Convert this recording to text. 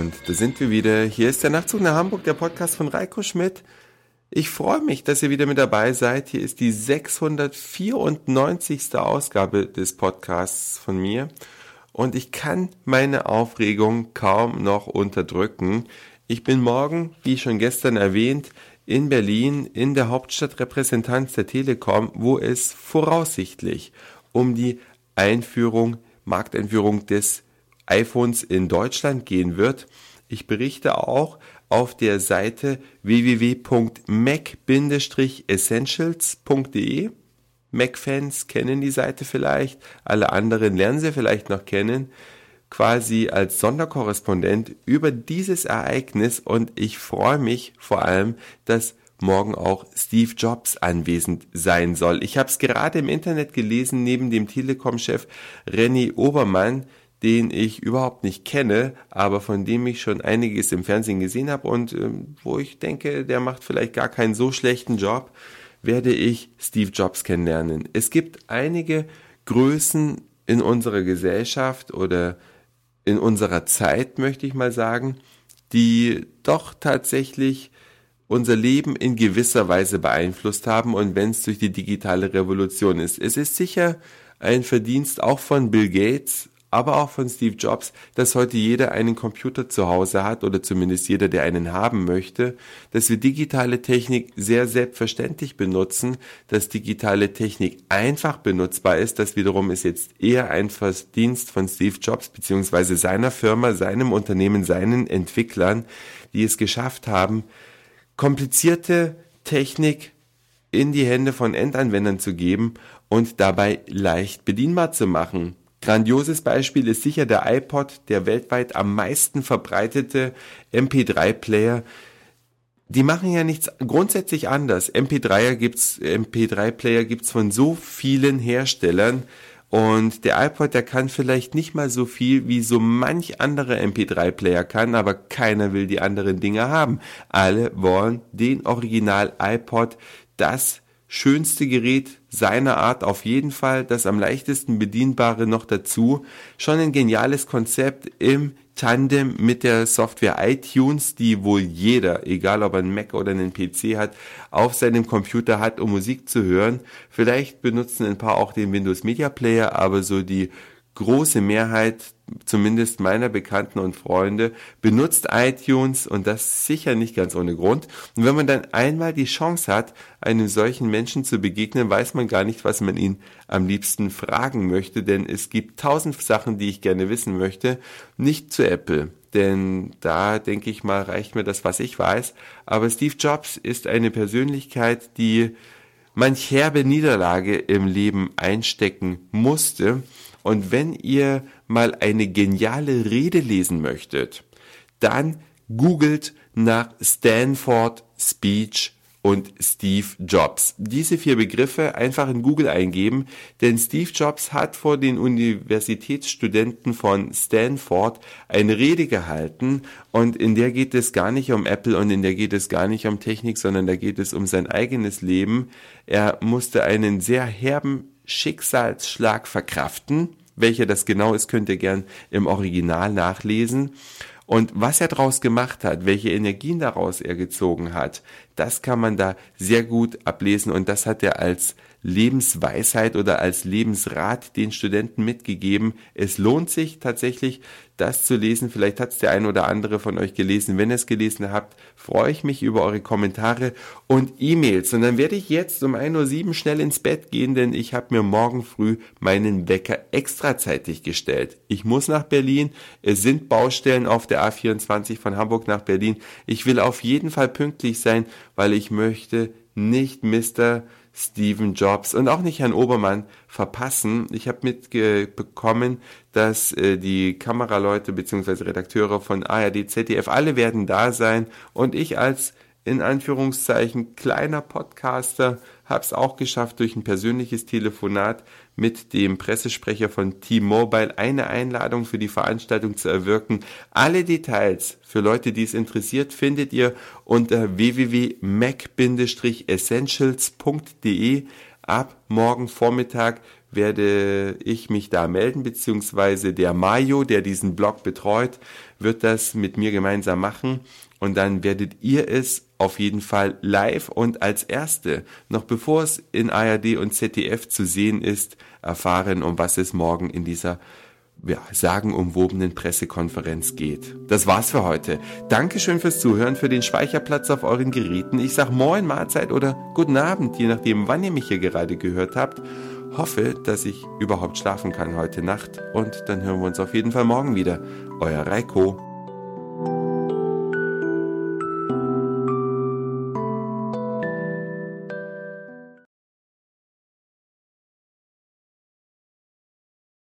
Und da sind wir wieder. Hier ist der Nachtzug nach Hamburg, der Podcast von Reiko Schmidt. Ich freue mich, dass ihr wieder mit dabei seid. Hier ist die 694. Ausgabe des Podcasts von mir. Und ich kann meine Aufregung kaum noch unterdrücken. Ich bin morgen, wie schon gestern erwähnt, in Berlin in der Hauptstadtrepräsentanz der Telekom, wo es voraussichtlich um die Einführung, Markteinführung des iPhones in Deutschland gehen wird. Ich berichte auch auf der Seite www.mac-essentials.de. Mac-Fans kennen die Seite vielleicht, alle anderen lernen sie vielleicht noch kennen, quasi als Sonderkorrespondent über dieses Ereignis und ich freue mich vor allem, dass morgen auch Steve Jobs anwesend sein soll. Ich habe es gerade im Internet gelesen, neben dem Telekom-Chef René Obermann den ich überhaupt nicht kenne, aber von dem ich schon einiges im Fernsehen gesehen habe und äh, wo ich denke, der macht vielleicht gar keinen so schlechten Job, werde ich Steve Jobs kennenlernen. Es gibt einige Größen in unserer Gesellschaft oder in unserer Zeit, möchte ich mal sagen, die doch tatsächlich unser Leben in gewisser Weise beeinflusst haben und wenn es durch die digitale Revolution ist. Es ist sicher ein Verdienst auch von Bill Gates, aber auch von Steve Jobs, dass heute jeder einen Computer zu Hause hat oder zumindest jeder, der einen haben möchte, dass wir digitale Technik sehr selbstverständlich benutzen, dass digitale Technik einfach benutzbar ist. Das wiederum ist jetzt eher ein Verdienst von Steve Jobs beziehungsweise seiner Firma, seinem Unternehmen, seinen Entwicklern, die es geschafft haben, komplizierte Technik in die Hände von Endanwendern zu geben und dabei leicht bedienbar zu machen. Grandioses Beispiel ist sicher der iPod, der weltweit am meisten verbreitete MP3-Player. Die machen ja nichts grundsätzlich anders. MP3er gibt's, MP3-Player gibt's von so vielen Herstellern. Und der iPod, der kann vielleicht nicht mal so viel wie so manch andere MP3-Player kann, aber keiner will die anderen Dinge haben. Alle wollen den Original iPod, das schönste Gerät seiner Art auf jeden Fall, das am leichtesten bedienbare noch dazu. Schon ein geniales Konzept im Tandem mit der Software iTunes, die wohl jeder, egal ob er einen Mac oder einen PC hat, auf seinem Computer hat, um Musik zu hören. Vielleicht benutzen ein paar auch den Windows Media Player, aber so die große Mehrheit, zumindest meiner Bekannten und Freunde, benutzt iTunes und das sicher nicht ganz ohne Grund. Und wenn man dann einmal die Chance hat, einem solchen Menschen zu begegnen, weiß man gar nicht, was man ihn am liebsten fragen möchte, denn es gibt tausend Sachen, die ich gerne wissen möchte, nicht zu Apple. Denn da denke ich mal, reicht mir das, was ich weiß. Aber Steve Jobs ist eine Persönlichkeit, die manch herbe Niederlage im Leben einstecken musste und wenn ihr mal eine geniale Rede lesen möchtet, dann googelt nach Stanford Speech und Steve Jobs. Diese vier Begriffe einfach in Google eingeben, denn Steve Jobs hat vor den Universitätsstudenten von Stanford eine Rede gehalten und in der geht es gar nicht um Apple und in der geht es gar nicht um Technik, sondern da geht es um sein eigenes Leben. Er musste einen sehr herben Schicksalsschlag verkraften. Welcher das genau ist, könnt ihr gern im Original nachlesen. Und was er daraus gemacht hat, welche Energien daraus er gezogen hat, das kann man da sehr gut ablesen und das hat er als Lebensweisheit oder als Lebensrat den Studenten mitgegeben. Es lohnt sich tatsächlich, das zu lesen. Vielleicht hat es der ein oder andere von euch gelesen. Wenn ihr es gelesen habt, freue ich mich über eure Kommentare und E-Mails. Und dann werde ich jetzt um 1.07 Uhr schnell ins Bett gehen, denn ich habe mir morgen früh meinen Wecker extra zeitig gestellt. Ich muss nach Berlin. Es sind Baustellen auf der A24 von Hamburg nach Berlin. Ich will auf jeden Fall pünktlich sein, weil ich möchte nicht Mr. Steven Jobs und auch nicht Herrn Obermann verpassen. Ich habe mitbekommen, dass äh, die Kameraleute bzw. Redakteure von ARD, ZDF, alle werden da sein und ich als in Anführungszeichen kleiner Podcaster habe es auch geschafft, durch ein persönliches Telefonat mit dem Pressesprecher von T-Mobile eine Einladung für die Veranstaltung zu erwirken. Alle Details für Leute, die es interessiert, findet ihr unter www.mac-essentials.de. Ab morgen Vormittag werde ich mich da melden, beziehungsweise der Mayo, der diesen Blog betreut, wird das mit mir gemeinsam machen und dann werdet ihr es auf jeden Fall live und als erste, noch bevor es in ARD und ZDF zu sehen ist, erfahren, um was es morgen in dieser ja, sagenumwobenen Pressekonferenz geht. Das war's für heute. Dankeschön fürs Zuhören, für den Speicherplatz auf euren Geräten. Ich sag Moin, Mahlzeit oder Guten Abend, je nachdem, wann ihr mich hier gerade gehört habt. Hoffe, dass ich überhaupt schlafen kann heute Nacht und dann hören wir uns auf jeden Fall morgen wieder. Euer Reiko.